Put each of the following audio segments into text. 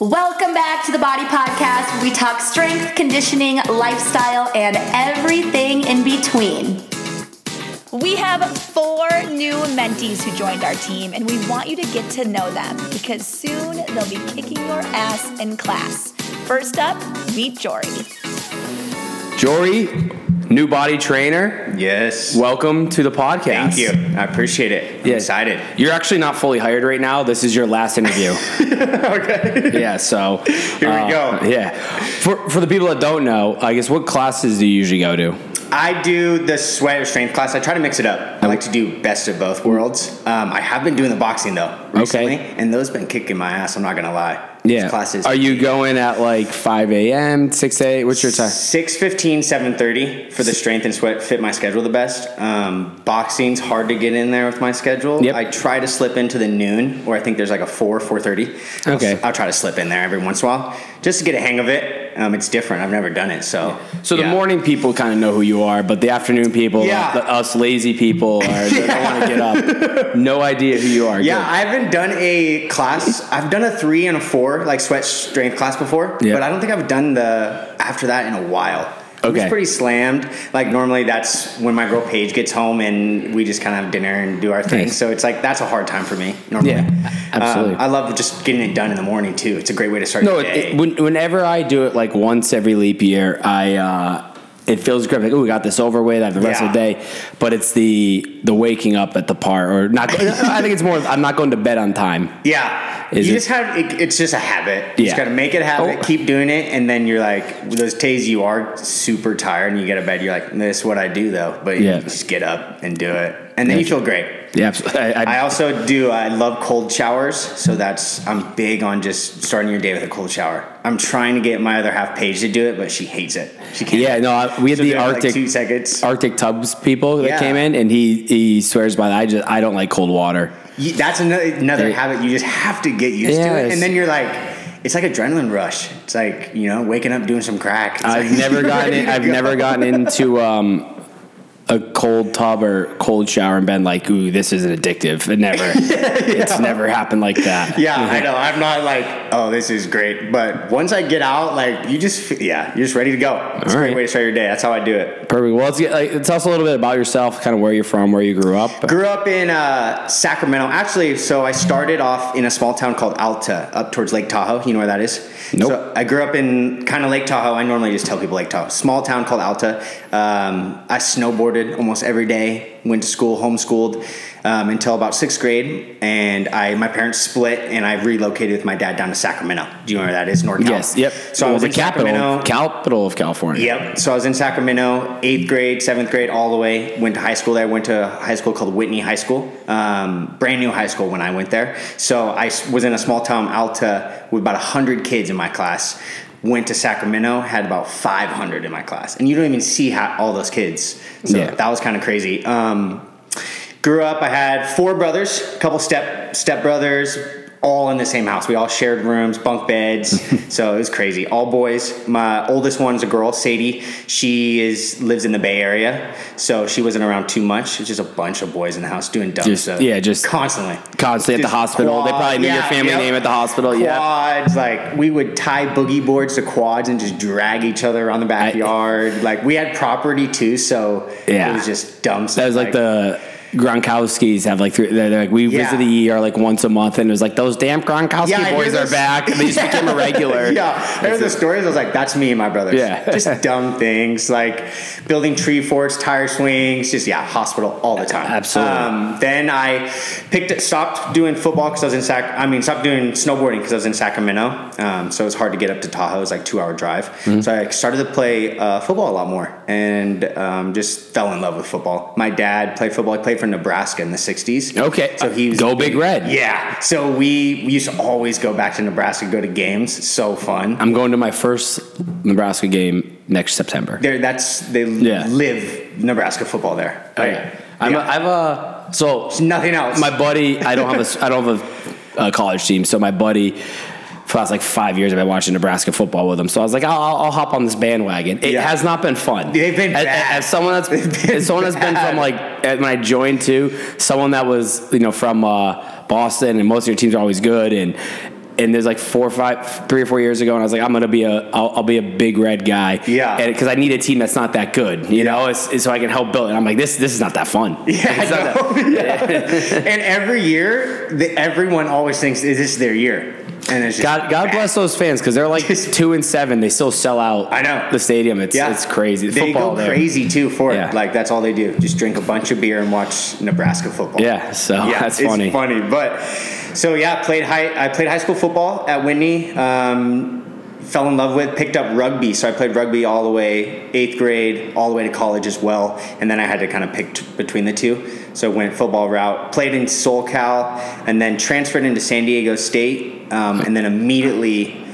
Welcome back to the Bodi Podcast. We talk strength, conditioning, lifestyle, and everything in between. We have four new mentees who joined our team, and we want you to get to know them because soon they'll be kicking your ass in class. First up, meet Jory. Jory, new Bodi trainer. Yes. Welcome to the podcast. Thank you. I appreciate it. I'm Yeah. excited. You're actually not fully hired right now. This is your last interview. okay. yeah. So Here we go. Yeah. For for the people that don't know, I guess what classes do you usually go to? I do the sweat or strength class. I try to mix it up. I like to do best of both worlds. Um, I have been doing the boxing though recently, and those been kicking my ass. I'm not gonna lie. Yeah. Classes. Are you going at like 5 a.m., 6 a.m.? What's your time? 6.15, 7.30 for the strength and sweat fit my schedule the best. Um, boxing's hard to get in there with my schedule. Yep. I try to slip into the noon, or I think there's like a 4, 4.30. I'll- Okay. I'll, try to slip in there every once in a while just to get a hang of it. Um, it's different. I've never done it, so. So the yeah. morning people kind of know who you are, but the afternoon people, Yeah. the, us lazy people, are, they don't want to get up. No idea who you are. Yeah, Good. I haven't done a class. I've done a three and a four, like sweat strength class before, Yeah. but I don't think I've done the after that in a while. It was pretty slammed. Like normally, that's when my girl Paige gets home and we just kind of have dinner and do our thing. Nice. So it's like that's a hard time for me normally. Yeah, absolutely. Um, I love just getting it done in the morning too. It's a great way to start No, it, it, when, whenever I do it like once every leap year, I uh, it feels great. Like, oh, we got this over with. I have the rest of the day. But it's the the waking up at the par or not. I think it's more. I'm not going to bed on time. Yeah, Is you it- just have it, it's just a habit. You Yeah. just got to make it a habit, Oh. keep doing it, and then you're like those days you are super tired and you get to bed. You're like, this is what I do though, but Yeah. you just get up and do it, and then you feel great. Yeah. I, I, I also do. I love cold showers, so that's I'm big on just starting your day with a cold shower. I'm trying to get my other half Paige to do it, but she hates it. She can't. yeah, no, I, we had She'll the in, like, Arctic two seconds. Arctic tubs people that Yeah. came in, and he he swears by that. I just I don't like cold water. You- that's another, another habit. You just have to get used to it, and then you're like, it's like adrenaline rush. It's like you know, waking up doing some crack. It's I've like, never gotten in, I've go. never gotten into um, a cold tub or cold shower and been like, ooh, this isn't addictive. It never. It's never happened like that. Yeah, I know. I'm not like, oh, this is great. But once I get out, like, you just, yeah, you're just ready to go. It's a great right. way to start your day. That's how I do it. Perfect. Well, let's get like, tell us a little bit about yourself, kind of where you're from, where you grew up. Grew up in uh, Sacramento. Actually, so I started off in a small town called Alta, up towards Lake Tahoe. You know where that is? Nope. So I grew up in kind of Lake Tahoe. I normally just tell people Lake Tahoe. Small town called Alta. Um, I snowboarded almost every day. Went to school, homeschooled um, until about sixth grade, and I my parents split, and I relocated with my dad down to Sacramento. Do you know where that is? NorCal. Yes. Yep. So I was the in capital, Sacramento. capital of California. Yep. So I was in Sacramento, eighth grade, seventh grade, all the way. Went to high school there. Went to a high school called Whitney High School. Um, brand new high school when I went there. So I was in a small town, Alta, with about hundred kids in my class. Went to Sacramento, had about 500 in my class, and you don't even see how, all those kids. So Yeah. that was kind of crazy. Um, grew up. I had four brothers, a couple step step brothers, all in the same house. We all shared rooms, bunk beds. so it was crazy. All boys. My oldest one's a girl, Sadie. She is lives in the Bay Area, so she wasn't around too much. It's just a bunch of boys in the house doing dumb Just- stuff. yeah, just constantly. Constantly at the Just hospital. they probably knew your family yep. name at the hospital. Yeah. Quads, like we would tie boogie boards to quads and just drag each other around the backyard. like we had property too, so Yeah. it was just dumb stuff. That was like the Gronkowskis have like three. They're, they're like we Yeah. visit the ER like once a month, and it was like those damn Gronkowski I boys are back. They just became a regular. yeah, I heard the stories. I was like, "That's me and my brothers." Yeah. just dumb things like building tree forts, tire swings. Just yeah, hospital all the time. Absolutely. Um, then I picked, it, stopped doing football because I was in Sac. I mean, stopped doing snowboarding because I was in Sacramento. Um, so it was hard to get up to Tahoe. It was like two hour drive. Mm-hmm. So I started to play uh, football a lot more and um, just fell in love with football. My dad played football. He played for Nebraska in the '60s. Okay. so he was Go Big Red. Yeah. So we, we used to always go back to Nebraska, go to games. So fun. I'm going to my first Nebraska game next September. There, that's they Yeah. live Nebraska football there. Oh, yeah. I'm Yeah. A, I have a so nothing else. my buddy. I don't have a I don't have a, a college team, so my buddy. For the last like five years, I've been watching Nebraska football with them. So I was like, I'll, I'll, I'll hop on this bandwagon. It Yeah. has not been fun. They've been as, bad. as someone that's as someone that's been from like when I joined too, someone that was you know from uh, Boston, and most of your teams are always good, and and there's like four or five, three or four years ago, and I was like, I'm gonna be a, I'll, I'll be a big red guy. Yeah. Because I need a team that's not that good, you know, it's, it's so I can help build. it. And I'm like, this, this is not that fun. Yeah, I It's not know. that- Yeah. and every year, the, everyone always thinks is this is their year, and it's God, God bless those fans because they're like two and seven. They still sell out. I know. the stadium. It's Yeah, it's crazy. The They football go there. crazy too for Yeah. it. Like that's all they do. Just drink a bunch of beer and watch Nebraska football. Yeah, so yeah, that's it's funny. funny. But so yeah, played high. I played high school football at Whitney. Um, fell in love with, picked up rugby. So I played rugby all the way eighth grade, all the way to college as well. And then I had to kind of pick t- between the two. So went football route. Played in SoCal, and then transferred into San Diego State, um, and then immediately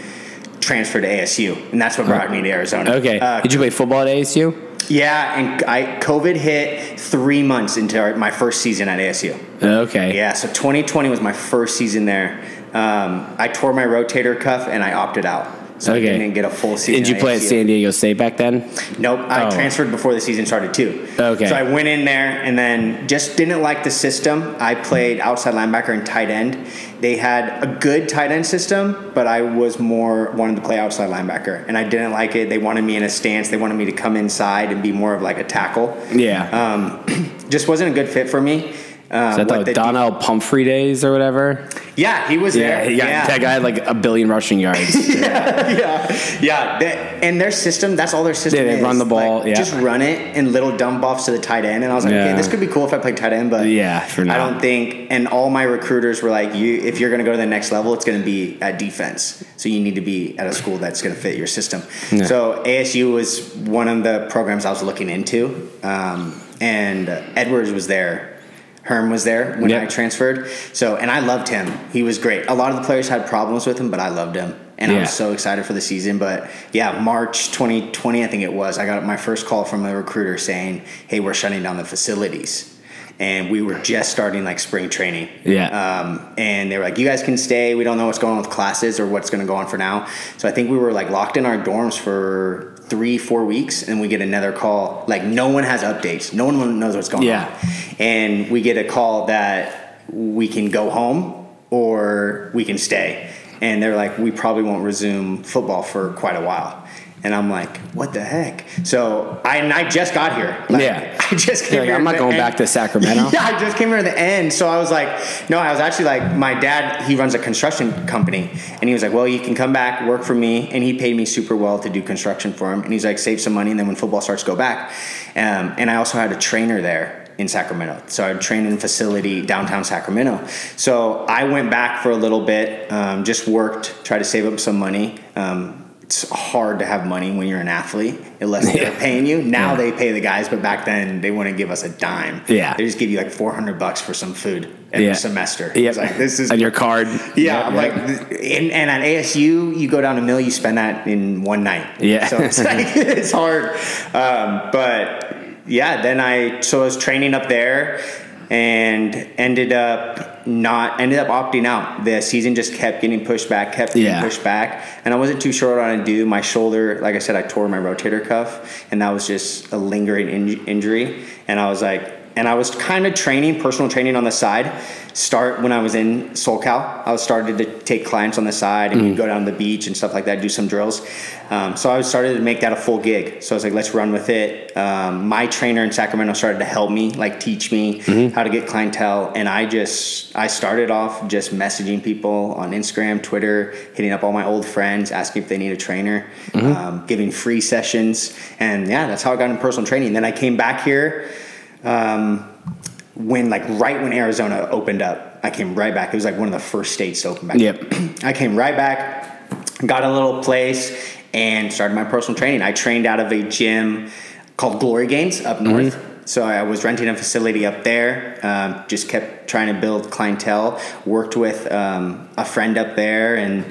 transferred to ASU, and that's what brought me to Arizona. Okay. Uh, Did you play football at ASU? yeah, and I COVID hit three months into our, my first season at ASU. Okay. Yeah, so 2020 was my first season there. Um, I tore my rotator cuff and I opted out, so Okay. I didn't get a full season. Did you play at San Diego State back then? Nope, I Oh. transferred before the season started too. Okay. So I went in there and then just didn't like the system. I played outside linebacker and tight end. They had a good tight end system, but I was more wanted to play outside linebacker, and I didn't like it. They wanted me in a stance. They wanted me to come inside and be more of like a tackle. Yeah. Um, just wasn't a good fit for me. Um, Is that the the- Donnell Pumphrey days or whatever? yeah, he was Yeah, there. yeah, yeah. that guy had like a billion rushing yards. yeah, yeah. That- and their system, that's all their system Yeah, they is. run the ball, Like, yeah. Just run it and little dump offs to the tight end. And I was like, Yeah. okay, this could be cool if I played tight end, but Yeah, for now. I don't think. And all my recruiters were like, you, if you're going to go to the next level, it's going to be at defense. So you need to be at a school that's going to fit your system. Yeah. So ASU was one of the programs I was looking into, um, and Edwards was there. Herm was there when Yep. I transferred. So, and I loved him. He was great. A lot of the players had problems with him, but I loved him. And I Yeah. was so excited for the season. But yeah, March 2020, I think it was, I got my first call from a recruiter saying, hey, we're shutting down the facilities. And we were just starting like spring training. Yeah. Um, and they were like, you guys can stay. We don't know what's going on with classes or what's going to go on for now. So I think we were like locked in our dorms for three, four weeks. And we get another call. Like, no one has updates. No one knows what's going Yeah. on. And we get a call that we can go home or we can stay. And they're like, we probably won't resume football for quite a while. And I'm like, what the heck? So I and I just got here. Like, Yeah. I just came like, here. I'm not going end. back to Sacramento. yeah, I just came here at the end. So I was like, no, I was actually like, my dad, he runs a construction company. And he was like, well, you can come back, work for me. And he paid me super well to do construction for him. And he's like, save some money. And then when football starts, go back. Um, and I also had a trainer there in Sacramento. So I trained in a facility downtown Sacramento. So I went back for a little bit, um, just worked, tried to save up some money. Um, it's hard to have money when you're an athlete unless they're Yeah. paying you. Now Yeah. they pay the guys, but back then they wouldn't give us a dime. Yeah. They just give you like 400 bucks for some food every Yeah. semester. Yep. It's like, this is. and your card. yeah, Yep, I'm yep. like, and, and at ASU, you go down a mill, you spend that in one night. Yeah. So it's like, it's hard. Um, but yeah, then I, so I was training up there and ended up not, ended up opting out. The season just kept getting pushed back, kept getting Yeah. pushed back. And I wasn't too sure what to do. My shoulder, like I said, I tore my rotator cuff and that was just a lingering in- injury. And I was like, and I was kind of training, personal training on the side. Start when I was in SoCal. I was started to take clients on the side and Mm. go down to the beach and stuff like that, do some drills. Um, so I started to make that a full gig. So I was like, let's run with it. Um, my trainer in Sacramento started to help me, like teach me Mm-hmm. how to get clientele. And I just, I started off just messaging people on Instagram, Twitter, hitting up all my old friends, asking if they need a trainer, Mm-hmm. um, giving free sessions. And yeah, that's how I got into personal training. Then I came back here um, when like right when Arizona opened up, I came right back. It was like one of the first states to open back. Yep. I came right back, got a little place, and started my personal training. I trained out of a gym called Glory Gains up north. So I was renting a facility up there. Um, just kept trying to build clientele. Worked with um, a friend up there, and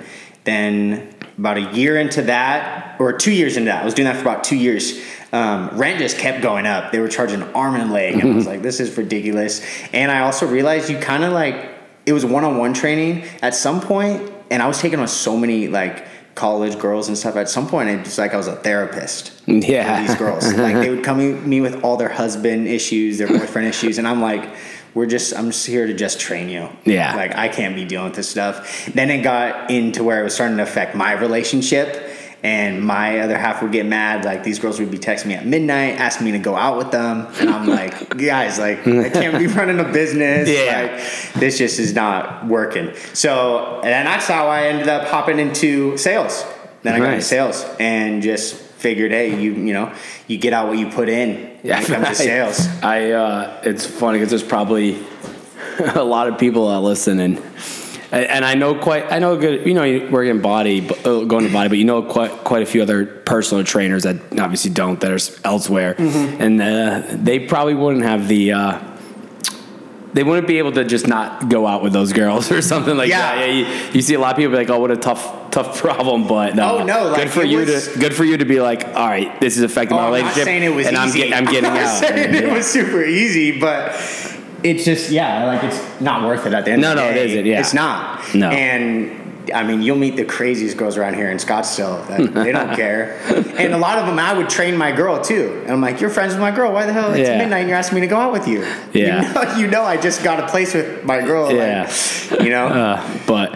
then about a year into that, or two years into that, I was doing that for about two years. Um, rent just kept going up. They were charging arm and leg, and I was like, "This is ridiculous." And I also realized you kind of like it was one-on-one training at some point, and I was taking on so many like college girls and stuff. At some point, it's like I was a therapist. Yeah. these girls like they would come to me with all their husband issues, their boyfriend issues, and I'm like, we're just I'm just here to just train you. Yeah. Like I can't be dealing with this stuff. Then it got into where it was starting to affect my relationship. And my other half would get mad. Like these girls would be texting me at midnight, asking me to go out with them, and I'm like, guys, like I can't be running a business. Yeah. Like, this just is not working. So, and that's how I ended up hopping into sales. Then I got into sales and just figured, hey, you you know, you get out what you put in when it comes to sales. I uh, it's funny because there's probably a lot of people that listen and and I know quite I know a good you know work in Bodi uh, going to Bodi but you know quite quite a few other personal trainers that obviously don't that are elsewhere Mm-hmm. and uh, they probably wouldn't have the. Uh, they wouldn't be able to just not go out with those girls or something like Yeah. that. Yeah, you, you see a lot of people be like, "Oh, what a tough, tough problem," but no, Oh, no, like, good for you was- to, good for you to be like, "All right, this is affecting Oh, my I'm not relationship," saying it was and I'm, easy. get, I'm getting I'm out. saying Yeah. it was super easy, but it's just yeah, like it's not worth it at the end. No, of the no, it isn't, yeah. it's not. No. and. I mean, you'll meet the craziest girls around here in Scottsdale. That they don't care, and a lot of them I would train my girl too. And I'm like, "You're friends with my girl. Why the hell it's Yeah. midnight and you're asking me to go out with you?" Yeah. you know, you know I just got a place with my girl. Yeah. like, you know, Uh, but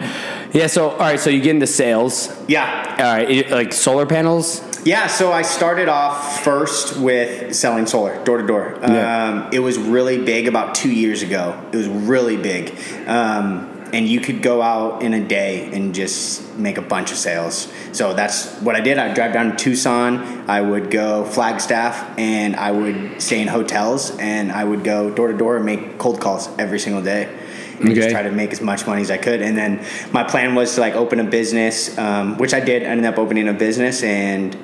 yeah, so all right, so you get into sales. yeah. All right, like solar panels. Yeah, so I started off first with selling solar door to door. Um, It was really big about two years ago. It was really big. Um, and you could go out in a day and just make a bunch of sales. So that's what I did. I'd drive down to Tucson. I would go Flagstaff and I would stay in hotels and I would go door to door and make cold calls every single day. And just try to make as much money as I could. And then my plan was to like open a business, um, which I did. I ended up opening a business and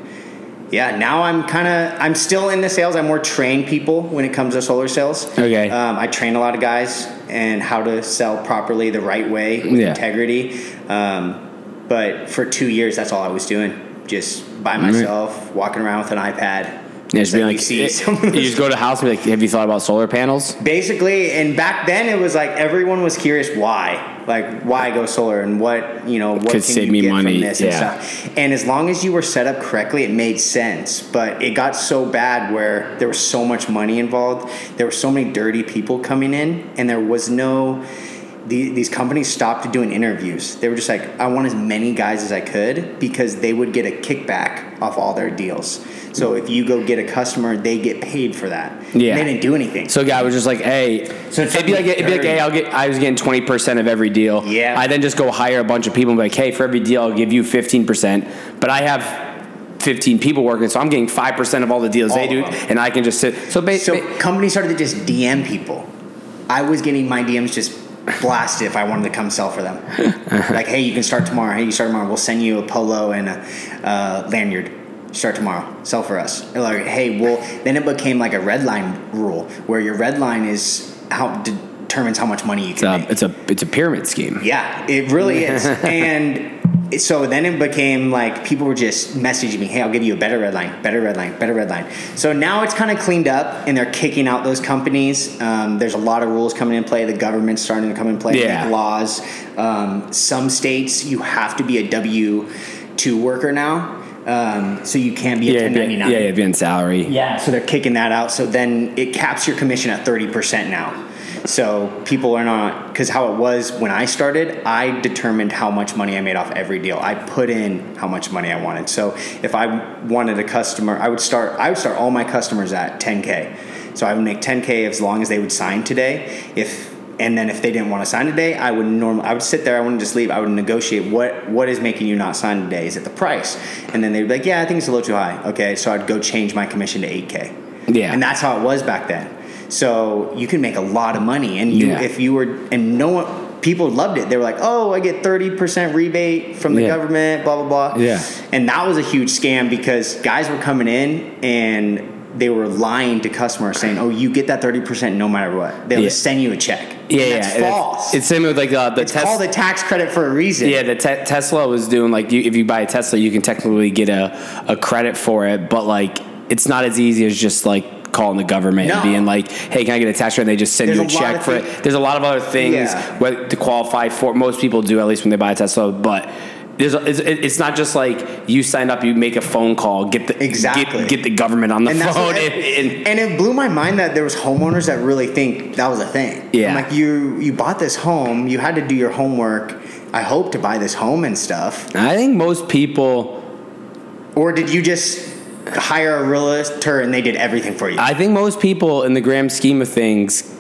yeah, now I'm kind of I'm still in the sales. I more train people when it comes to solar sales. Okay. Um, I train a lot of guys and how to sell properly the right way with Yeah. integrity. Um, but for two years, that's all I was doing, just by myself, walking around with an iPad. Yeah, just be like, it- eh, you just go to the house and be like, "Have you thought about solar panels?" basically and back then it was like everyone was curious why like why go solar and what you know what Could can save you me get money, from this and yeah. stuff and as long as you were set up correctly it made sense but it got so bad where there was so much money involved there were so many dirty people coming in and there was no the, these companies stopped doing interviews. They were just like, I want as many guys as I could because they would get a kickback off all their deals. So if you go get a customer, they get paid for that. Yeah. They didn't do anything. So guy was just like, "Hey," So it'd be like, it'd be like, "Hey, I'll get." I was getting twenty percent of every deal. Yeah. I then just go hire a bunch of people and be like, "Hey, for every deal, I'll give you fifteen percent." But I have fifteen people working, so I'm getting five percent of all the deals they do, and I can just sit. So, ba- So ba- companies started to just DM people. I was getting my DMs just blasted if I wanted to come sell for them. like, hey, you can start tomorrow. Hey, you start tomorrow. We'll send you a polo and a uh, lanyard. Start tomorrow. Sell for us. They're like, hey, well, then it became like a red line rule where your red line is how determines how much money you it's can a, make. it's a it's a pyramid scheme. Yeah, it really is. and so then it became like people were just messaging me, hey, I'll give you a better red line, better red line, better red line. So now it's kind of cleaned up and they're kicking out those companies. Um, there's a lot of rules coming in play. The government's starting to come in play, Yeah. laws. Um, some states, you have to be a W 2 worker now. Um, so you can't be a Yeah, it'd be- 1099. yeah, it'd be in salary. Yeah, so they're kicking that out. So then it caps your commission at 30% now. So people are not, because how it was when I started, I determined how much money I made off every deal. I put in how much money I wanted. So if I wanted a customer, I would start, I would start all my customers at 10K. So I would make 10K as long as they would sign today. If, and then if they didn't want to sign today, I would normally I would sit there. I wouldn't just leave. I would negotiate what what is making you not sign today. Is it the price? And then they'd be like, yeah, I think it's a little too high. Okay, so I'd go change my commission to eight k. Yeah. and that's how it was back then. So you can make a lot of money, and you Yeah. if you were and no one people loved it. They were like, oh, I get thirty percent rebate from the Yeah. government, blah blah blah. Yeah. and that was a huge scam because guys were coming in and they were lying to customers saying, "Oh, you get that thirty percent no matter what. They'll Yeah. just send you a check." Yeah, And yeah. that's it's- false. It's, similar with like uh, the It's Tes- called a tax credit for a reason. Yeah, the te- Tesla was doing like you, if you buy a Tesla, you can technically get a, a credit for it, but like it's not as easy as just like calling the government and being like, "Hey, can I get a tax credit?" And they just send There's you a a check for it. There's a lot of other things Yeah. to qualify for. Most people do at least when they buy a Tesla, but there's it's not just like you sign up, you make a phone call, get the Exactly. get, get the government on the And, phone, what- and, and- and it blew my mind that there was homeowners that really think that was a thing. Yeah. I'm like you you bought this home, you had to do your homework. I hope to buy this home and stuff. I think most people. Or did you just hire a realtor and they did everything for you? I think most people, in the grand scheme of things,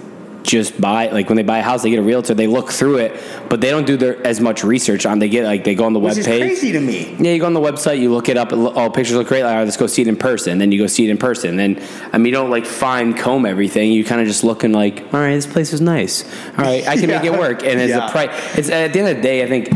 just buy like when they buy a house, they get a realtor, they look through it, but they don't do their as much research on. They get like they go on the Which is crazy to me. Yeah, you go on the website, you look it up. Oh, pictures look great. Like, all right, let's go see it in person. Then you go see it in person. Then, I mean, you don't like fine comb everything. You kind of just looking like, all right, this place is nice. All right, I can make it work. And as Yeah. a price, it's at the end of the day, I think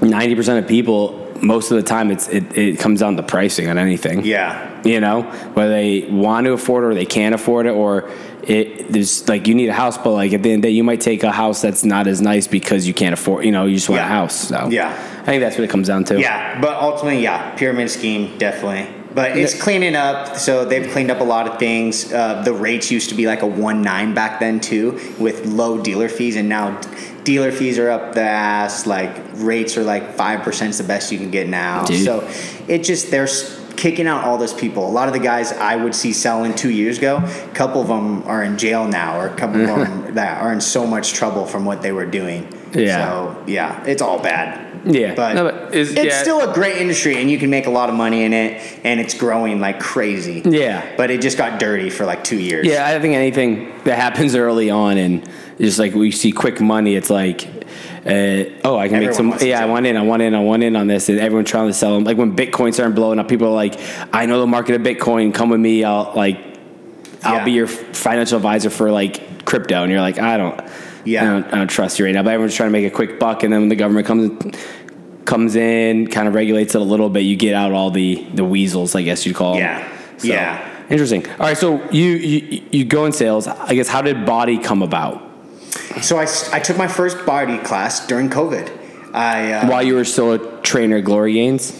ninety percent of people, most of the time, it's it, it comes down to pricing on anything. Yeah. You know, whether they want to afford it or they can't afford it, or it there's like you need a house, but like at the end of the day, you might take a house that's not as nice because you can't afford. You know, you just want a house. So Yeah. I think that's what it comes down to. Yeah, but ultimately, yeah, pyramid scheme definitely. But it's cleaning up, so they've cleaned up a lot of things. Uh, the rates used to be like a one nine back then too, with low dealer fees, and now dealer fees are up the ass. Like rates are like five percent is the best you can get now. Dude. So it just they're kicking out all those people. A lot of the guys I would see selling two years ago, a couple of them are in jail now, or a couple of them that are in so much trouble from what they were doing. Yeah. So yeah, it's all bad. Yeah. But, No, but is- it's yeah. still a great industry and you can make a lot of money in it and it's growing like crazy. Yeah. But it just got dirty for like two years. Yeah, I think anything that happens early on and just like we see quick money, it's like, uh, oh, I can make some. Yeah, I want in, I want in, I want in on this, and everyone's trying to sell them. Like when Bitcoin started blowing up, people are like, I know the market of Bitcoin. Come with me. I'll like, I'll Yeah. be your financial advisor for like crypto, and you're like, I don't, Yeah. I don't, I don't trust you right now. But everyone's trying to make a quick buck, and then when the government comes comes in, kind of regulates it a little bit, you get out all the the weasels, I guess you'd call them. Yeah. Yeah. Interesting. All right, so you, you you go in sales. I guess how did Bodi come about? So I, I took my first Bodi class during COVID. I, uh, While you were still a trainer at Glory Gains,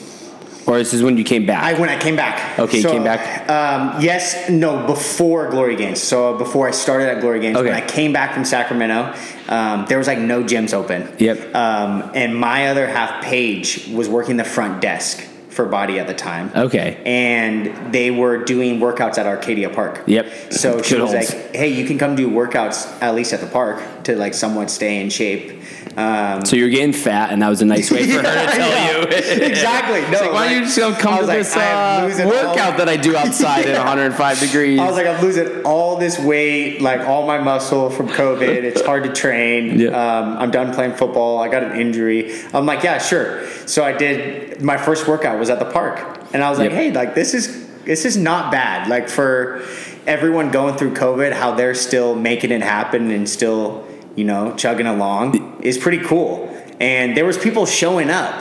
or is this is when you came back? I when I came back. Okay, you came back? Um, yes, no, before Glory Games. So before I started at Glory Games, Okay. when I came back from Sacramento, um, there was like no gyms open. Yep. Um, and my other half Paige was working the front desk for Bodi at the time. okay. and they were doing workouts at Arcadia Park. Yep. So she was like, "Hey, you can come do workouts at least at the park to like somewhat stay in shape." Um, So you're getting fat, and that was a nice way for her to tell you. exactly. No, like, why don't you just come I to like, this uh, workout all- that I do outside at 105 degrees? I was like, I'm losing all this weight, like all my muscle from COVID. It's hard to train. Yeah. Um, I'm done playing football. I got an injury. I'm like, yeah, sure. So I did. My first workout was at the park, and I was like, Yep. hey, like this is this is not bad. Like for everyone going through COVID, how they're still making it happen and still, you know, chugging along is pretty cool. And there was people showing up.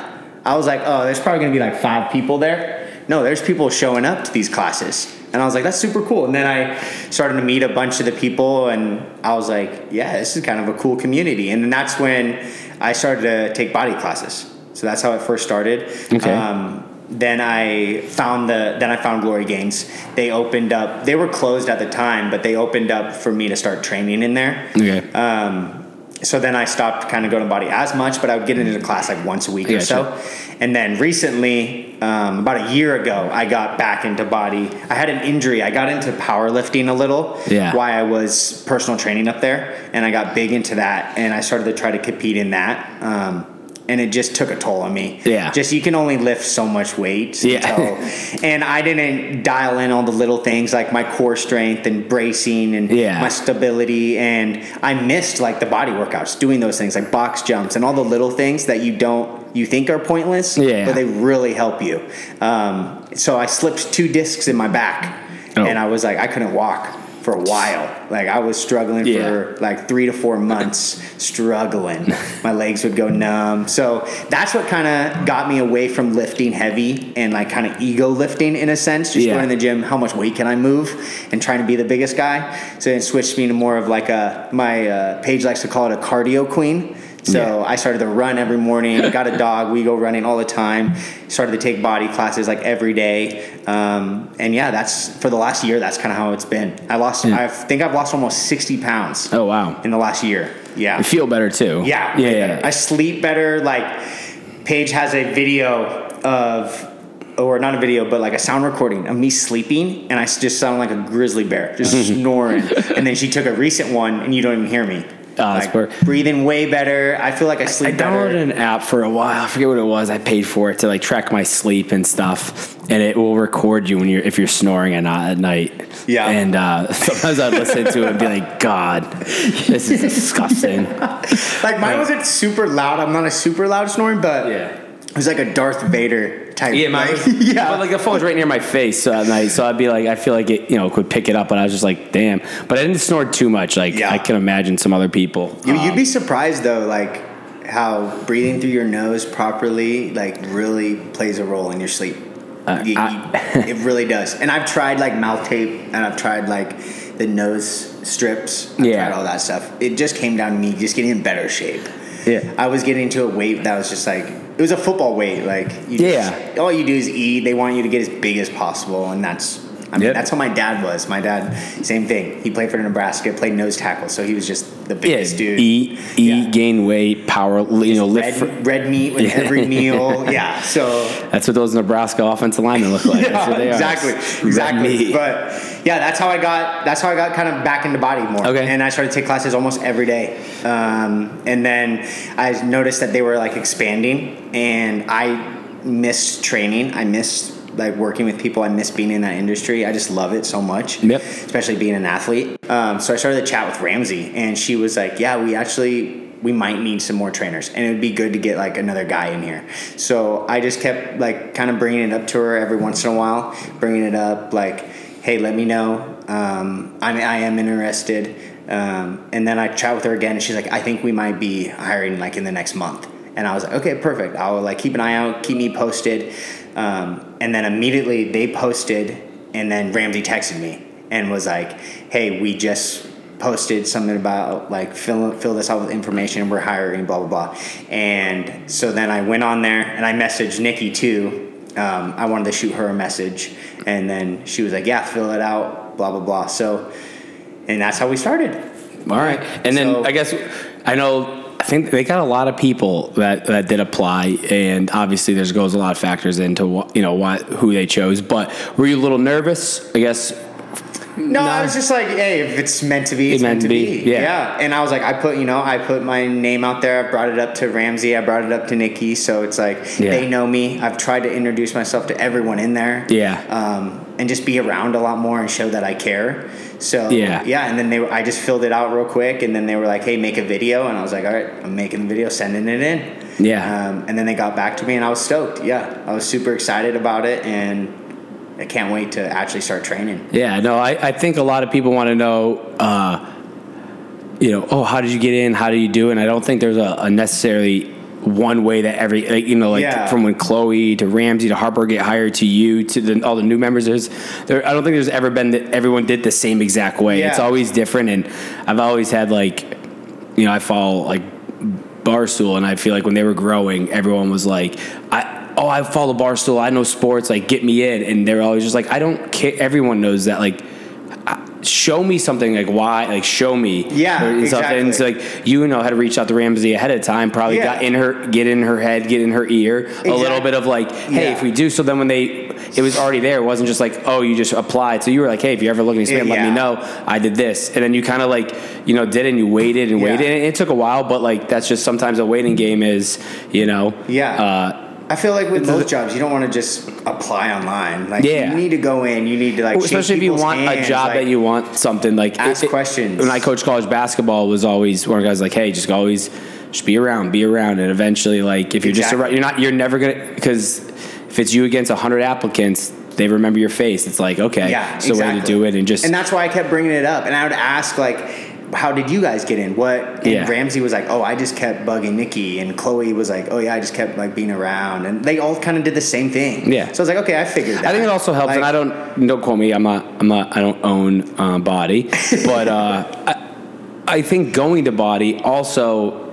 I was like, oh, there's probably gonna be like five people there. No, there's people showing up to these classes. And I was like, that's super cool. And then I started to meet a bunch of the people, and I was like, yeah, this is kind of a cool community. And then that's when I started to take Bodi classes. So that's how it first started. Okay. Um, then I found the then I found Glory Games. They opened up. They were closed at the time, but they opened up for me to start training in there. Okay. Um, so then I stopped kind of going to Bodi as much, but I would get into class like once a week or Gotcha. so. And then recently, um, about a year ago, I got back into Bodi. I had an injury. I got into powerlifting a little. Yeah. While I was personal training up there, and I got big into that, and I started to try to compete in that. Um, and it just took a toll on me. Yeah. Just you can only lift so much weight. Yeah. until- and I didn't dial in all the little things like my core strength and bracing and Yeah. my stability and I missed like the Bodi workouts doing those things like box jumps and all the little things that you don't you think are pointless Yeah. but they really help you um, so I slipped two discs in my back Oh. and I was like I couldn't walk for a while. Like I was struggling Yeah. for like three to four months struggling. My legs would go numb. So that's what kind of got me away from lifting heavy and like kind of ego lifting in a sense. Just Yeah. going to the gym how much weight can i move? And trying to be the biggest guy. So it switched me to more of like a my uh, Paige likes to call it a cardio queen so Yeah. I started to run every morning. Got a dog. We go running all the time. Started to take Bodi classes like every day. Um, and yeah, that's for the last year. That's kind of how it's been. I lost. Yeah. I think I've lost almost sixty pounds Oh wow. in the last year. Yeah. You feel better too. Yeah, Yeah. yeah. I sleep better. Like Paige has a video of, or not a video, but like a sound recording of me sleeping, and I just sound like a grizzly bear, just snoring. And then she took a recent one, and you don't even hear me. That's like, per- breathing way better. I feel like I sleep. I sleep downloaded better. an app for a while. I forget what it was. I paid for it to like track my sleep and stuff, and it will record you when you're if you're snoring and not at night. Yeah. And uh, sometimes I'd listen to it and be like, God, this is disgusting. Like mine wasn't super loud. I'm not a super loud snoring, but Yeah. It was like a Darth Vader type. Yeah, my, like, yeah. But like the phone's right near my face at night, so I'd be like, I feel like it, you know, could pick it up, but I was just like, damn. But I didn't snore too much. Like Yeah. I can imagine some other people. You, you'd be surprised though, like how breathing through your nose properly, like really plays a role in your sleep. Uh, You- I- you- it really does. And I've tried like mouth tape, and I've tried like the nose strips. I've Yeah. tried all that stuff. It just came down to me just getting in better shape. Yeah. I was getting to a weight that was just like it was a football weight. Like you Yeah. just, all you do is eat. They want you to get as big as possible, and that's. I mean, Yep. that's how my dad was. My dad, same thing. He played for Nebraska, played nose tackle, so he was just the Yeah, biggest dude. eat, eat, Yeah. gain weight, power, you know, lift. for- red, red meat with Yeah. every meal. Yeah, so That's what those Nebraska offensive linemen look like. What they are. exactly, Red exactly. meat. But yeah, that's how I got. That's how I got kind of back into Bodi more. Okay. And I started to take classes almost every day. Um, and then I noticed that they were like expanding, and I missed training. I missed like working with people. I miss being in that industry. I just love it so much. Yep. Especially being an athlete. Um, so I started to chat with Ramsey, and she was like, "Yeah, we actually." We might need some more trainers, and it would be good to get like another guy in here. So I just kept like kind of bringing it up to her every once in a while, bringing it up like, "Hey, let me know. Um, I mean, I am interested." Um, and then I chat with her again, and she's like, "I think we might be hiring like in the next month." And I was like, "Okay, perfect. I'll like keep an eye out, keep me posted." Um, and then immediately they posted, and then Ramsey texted me and was like, "Hey, we just." posted something about like fill fill this out with information. We're hiring blah blah blah. And so then i went on there and i messaged nikki too. Um, i wanted to shoot her a message. And then she was like yeah fill it out blah blah blah. So and that's how we started. All right, and then So- I guess I know. I think they got a lot of people that, that did apply, and obviously there's goes a lot of factors into what, you know why who they chose. But were you a little nervous? I guess. No, I was just like, hey, if it's meant to be, it's, meant, to be. yeah. And I was like, I put, you know, I put my name out there. I brought it up to Ramsey. I brought it up to Nikki. So it's like Yeah. they know me. I've tried to introduce myself to everyone in there. Yeah. Um, and just be around a lot more and show that I care. So Yeah. yeah. And then they, were, I just filled it out real quick, and then they were like, hey, make a video, and I was like, all right, I'm making the video, sending it in. Yeah. Um, and then they got back to me, and I was stoked. Yeah, I was super excited about it, and I can't wait to actually start training. Yeah, no, I, I think a lot of people want to know, uh, you know, oh, how did you get in? How do you do? it? And I don't think there's a, a necessarily one way that every, like, you know, like Yeah. from when Chloe to Ramsey to Harper get hired to you to the, all the new members. There's, there, I don't think there's ever been that everyone did the same exact way. It's always different, and I've always had like, you know, I follow like Barstool, and I feel like when they were growing, everyone was like, I. Oh, I follow Barstool. I know sports. Like, get me in. And they're always just like, I don't care. Everyone knows that. Like, show me something like why like show me Yeah, and stuff. and it's like you know how to reach out to Ramsey ahead of time probably Yeah. got in her get in her head get in her ear a little bit of like hey Yeah. if we do so then when they it was already there it wasn't just like oh you just applied so you were like hey if you ever look at me let me know I did this and then you kind of like you know did and you waited and Yeah. waited and it took a while but like that's just sometimes a waiting game is you know Yeah. uh, I feel like with most jobs, you don't want to just apply online. Like, Yeah. you need to go in. You need to like, Well, especially if you want a job like- that you want something like Ask questions. When I coached college basketball, was always one of the guys like, hey, just always just be around, be around, and eventually, like if you're just Exactly. around, you're not, you're never gonna because if it's you against hundred applicants, they remember your face. It's like okay, Yeah, it's the way to do it, and just And that's why I kept bringing it up. And I would ask like, how did you guys get in? What? And Yeah. Ramsey was like, oh, I just kept bugging Nikki, and Chloe was like, oh yeah, I just kept like being around, and they all kind of did the same thing. Yeah. So I was like, okay, I figured that. I think it also helps, and I don't don't quote me. I'm not. I'm not. I don't own uh, Bodi, but uh, I, I think going to Bodi also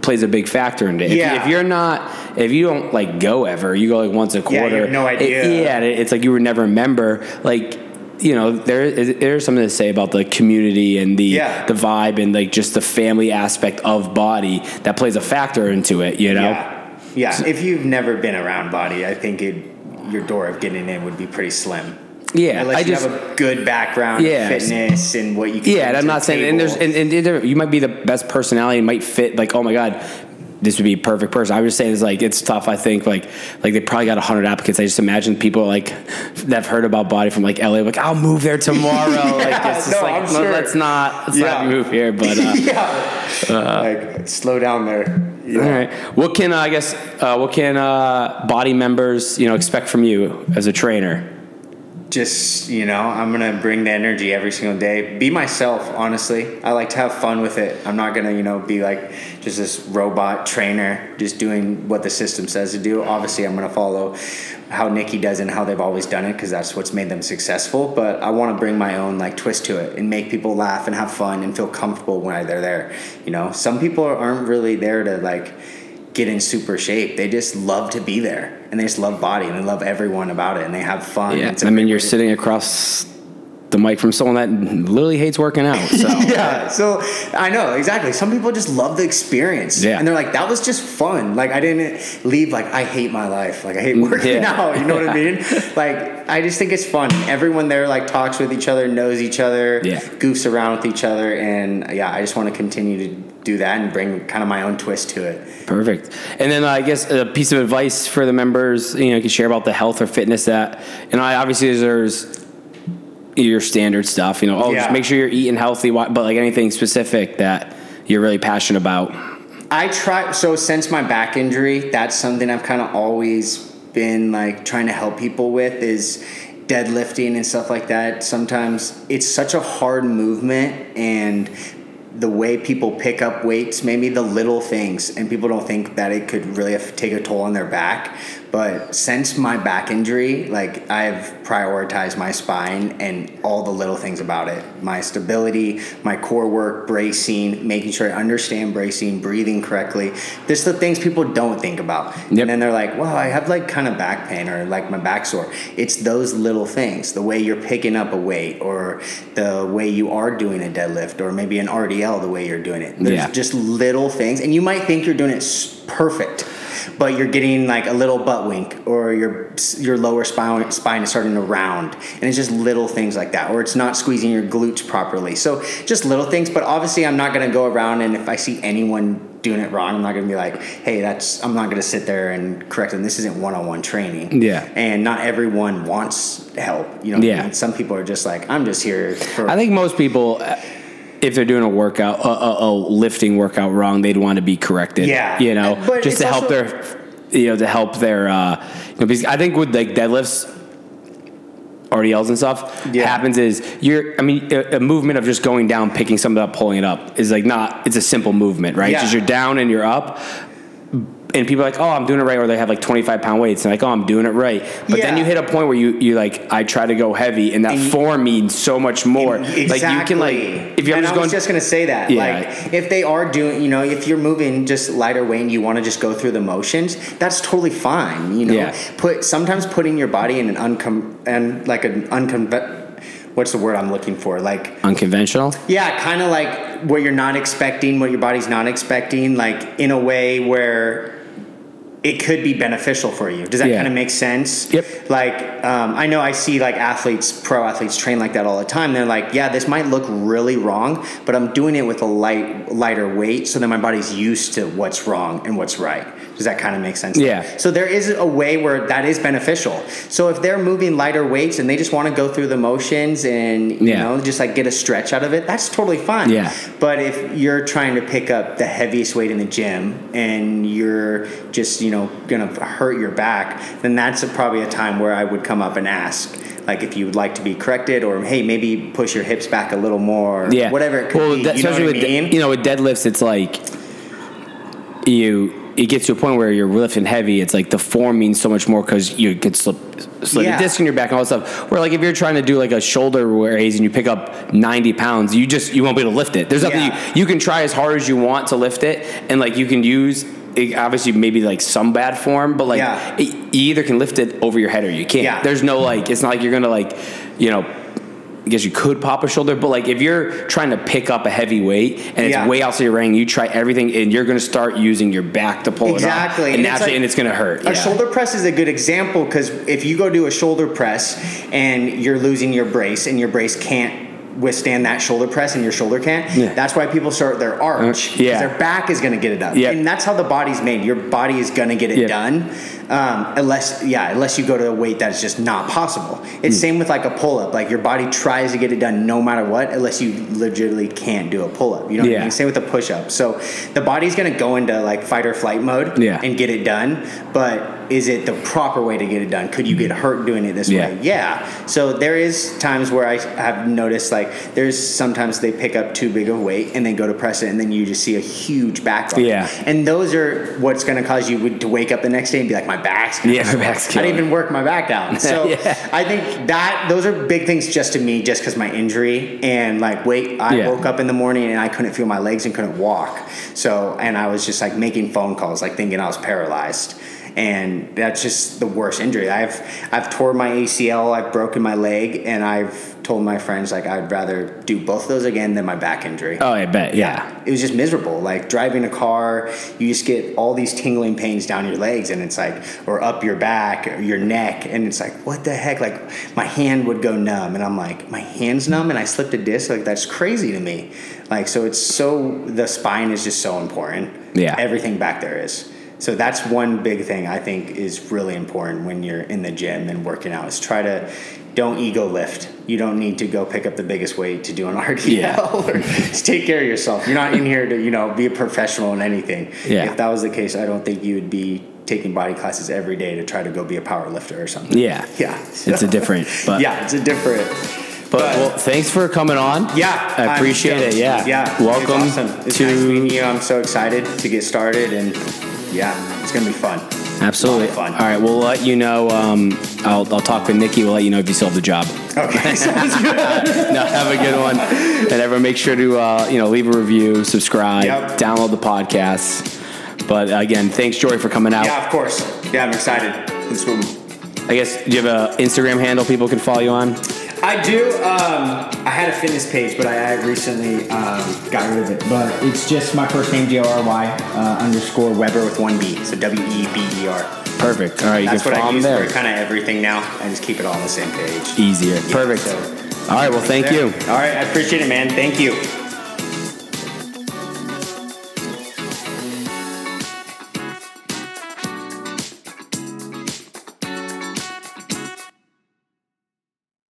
plays a big factor in it. Yeah. if you're not, if you don't like go ever, you go like once a Yeah, you quarter. have no it- idea. yeah, it's like you were never a member. Like you know there is there's something to say about the community and the Yeah. the vibe and like just the family aspect of Bodi that plays a factor into it. You know. Yeah. Yeah. If you've never been around Bodi, I think it, your door of getting in would be pretty slim. Yeah, Unless I you just have a good background Yeah. in fitness and what you can Yeah, and I'm not saying, and there's, and, and there- you might be the best personality, and might fit, like, oh my god, this would be a perfect person. I was just saying, it's like it's tough. I think like like they probably got hundred applicants. I just imagine people like that've heard about Bodi from like LA, like I'll move there tomorrow. like it's just no, like sure. let's not let's Yeah. not move here. But uh, yeah. like slow down there. Yeah. all right, what can uh, I guess uh, what can uh, Bodi members you know expect from you as a trainer? Just you know i'm gonna bring the energy every single day. Be myself honestly. I like to have fun with it. I'm not gonna you know be like just this robot trainer just doing what the system says to do. Obviously i'm gonna follow how nikki does and how they've always done it because that's what's made them successful but i want to bring my own like twist to it and make people laugh and have fun and feel comfortable when they're there you know? Some people aren't really there to like get in super shape. They just love to be there and they just love Bodi and they love everyone about it and they have fun. Yeah, I mean you're sitting across the mic from someone that literally hates working out. So yeah, so I know exactly. Some people just love the experience, Yeah. and they're like, "That was just fun." Like I didn't leave like I hate my life. Like I hate working Yeah. out. You know what I mean? Like I just think it's fun. Everyone there like talks with each other, knows each other, Yeah. goofs around with each other, and yeah, I just want to continue to do that and bring kind of my own twist to it. Perfect. And then uh, I guess a piece of advice for the members, you know, you can share about the health or fitness that, and I obviously there's your standard stuff, you know, oh, Yeah. just make sure you're eating healthy, but like anything specific that you're really passionate about. I try so since my back injury, that's something I've kind of always been like trying to help people with is deadlifting and stuff like that. Sometimes it's such a hard movement and the way people pick up weights, maybe the little things, and people don't think that it could really have- take a toll on their back. But since my back injury, like I've prioritized my spine and all the little things about it my stability, my core work, bracing, making sure I understand bracing, breathing correctly. Just the things people don't think about. Yep. And then they're like, well, I have like kind of back pain or like my back sore. It's those little things the way you're picking up a weight or the way you are doing a deadlift or maybe an RDL the way you're doing it. There's Yeah. just little things. And you might think you're doing it perfect. But you're getting like a little butt wink, or your your lower spine spine is starting to round, and it's just little things like that, or it's not squeezing your glutes properly. So just little things. But obviously, I'm not gonna go around and if I see anyone doing it wrong, I'm not gonna be like, hey, that's. I'm not gonna sit there and correct them. This isn't one-on-one training. Yeah. And not everyone wants help. You know. what I Yeah. mean? Some people are just like, I'm just here for. I think most people, if they're doing a workout, a, a, a lifting workout wrong, they'd want to be corrected. Yeah. You know, But just to help also- their, you know, to help their, uh, you know, because I think with like deadlifts, RDLs and stuff Yeah. happens is you're I mean a, a movement of just going down picking something up pulling it up is like not it's a simple movement right Yeah. just you're down and you're up and people are like oh I'm doing it right or they have like 25 pound weights and like oh I'm doing it right but then you hit a point where you you like I try to go heavy and that And form means so much more Exactly. like you can like if you're and just I going was just gonna say that. Yeah. Like if they are doing, you know, if you're moving just lighter weight and you want to just go through the motions, that's totally fine. You know, Yeah. put sometimes putting your body in an uncom and like an unconve. What's the word I'm looking for? Like unconventional yeah, kind of like what you're not expecting, what your body's not expecting, like in a way where it could be beneficial for you. Does that Yeah. kind of make sense? Yep. Like, um, I know I see like athletes, pro athletes train like that all the time. They're like, yeah, this might look really wrong, but I'm doing it with a light, lighter weight, so that my body's used to what's wrong and what's right. Does that kind of make sense? Yeah. So there is a way where that is beneficial. So if they're moving lighter weights and they just want to go through the motions and you Yeah. know just like get a stretch out of it, that's totally fine. Yeah. But if you're trying to pick up the heaviest weight in the gym and you're just, you know, gonna hurt your back, then that's a, probably a time where I would come up and ask, like, if you would like to be corrected, or hey, maybe push your hips back a little more, yeah whatever it could well, be. that- you know especially I with mean? you know with deadlifts it's like you it gets to a point where you're lifting heavy it's like the form means so much more because you could slip slip Yeah. a disc in your back and all that stuff where like if you're trying to do like a shoulder raise and you pick up 90 pounds you just you won't be able to lift it there's nothing Yeah. you, you can try as hard as you want to lift it and like you can use it, obviously maybe like some bad form but like Yeah. it, you either can lift it over your head or you can't Yeah. there's no like it's not like you're gonna like you know guess you could pop a shoulder, but like if you're trying to pick up a heavy weight and it's Yeah. way outside your range, you try everything and you're going to start using your back to pull Exactly. it up, and, And like- and it's going to hurt. A yeah. shoulder press is a good example because if you go do a shoulder press and you're losing your brace and your brace can't withstand that shoulder press and your shoulder can't, Yeah. that's why people start their arch. Uh, yeah. Their back is going to get it up. Yeah. And that's how the body's made. Your body is going to get it Yeah. done. Um, unless, yeah, unless you go to a weight that's just not possible. It's Hmm. same with like a pull up. Like your body tries to get it done no matter what, unless you legitimately can't do a pull up. You know what Yeah. I mean? Same with a push up. So the body's going to go into like fight or flight mode Yeah. and get it done. But is it the proper way to get it done? Could you get hurt doing it this Yeah. way? Yeah. So there is times where I have noticed like there's sometimes they pick up too big of weight and then go to press it and then you just see a huge back. Yeah. And those are what's going to cause you to wake up the next day and be like, my back's gonna Yeah, my back's I killing didn't even work my back down. So Yeah. I think that those are big things just to me, just because my injury and like wait, I Yeah. woke up in the morning and I couldn't feel my legs and couldn't walk. So and I was just like making phone calls, like thinking I was paralyzed. And that's just the worst injury. I've I've tore my ACL, I've broken my leg, and I've told my friends like I'd rather do both of those again than my back injury. Oh, I bet. Yeah. It was just miserable. Like driving a car, you just get all these tingling pains down your legs, and it's like, or up your back, or your neck, and it's like, what the heck? Like my hand would go numb, and I'm like, my hand's numb, and I slipped a disc. Like that's crazy to me. Like so, it's so the spine is just so important. Yeah. everything back there is. So that's one big thing I think is really important when you're in the gym and working out is try to don't ego lift. You don't need to go pick up the biggest weight to do an RDL Yeah. or just take care of yourself. You're not in here to, you know, be a professional in anything. Yeah. If that was the case, I don't think you would be taking Bodi classes every day to try to go be a power lifter or something. Yeah. Yeah. It's a different, but yeah, it's a different. But well, thanks for coming on. Yeah, I appreciate it. Yeah, yeah. Welcome it's awesome. It's to nice meeting you. I'm so excited to get started, and yeah, it's gonna be fun. absolutely. Fun. All right, we'll let you know. Um, I'll I'll talk with Nikki. We'll let you know if you still have the job. Okay, sounds good. no, have a good one, and everyone make sure to uh, you know leave a review, subscribe, Yep. download the podcast. But again, thanks Jory for coming out. Yeah, of course. Yeah, I'm excited. I guess do you have an Instagram handle people can follow you on? I do. Um, I had a fitness page, but I recently um, got rid of it. But it's just my first name, J O R Y uh, underscore Weber with one B. So W E B E R. Perfect. All right, you That's can what follow I him use there. for kind of everything now. I just keep it all on the same page. Easier. Yeah, Perfect. so- All right. Well, thank There. you. All right, I appreciate it, man. Thank you.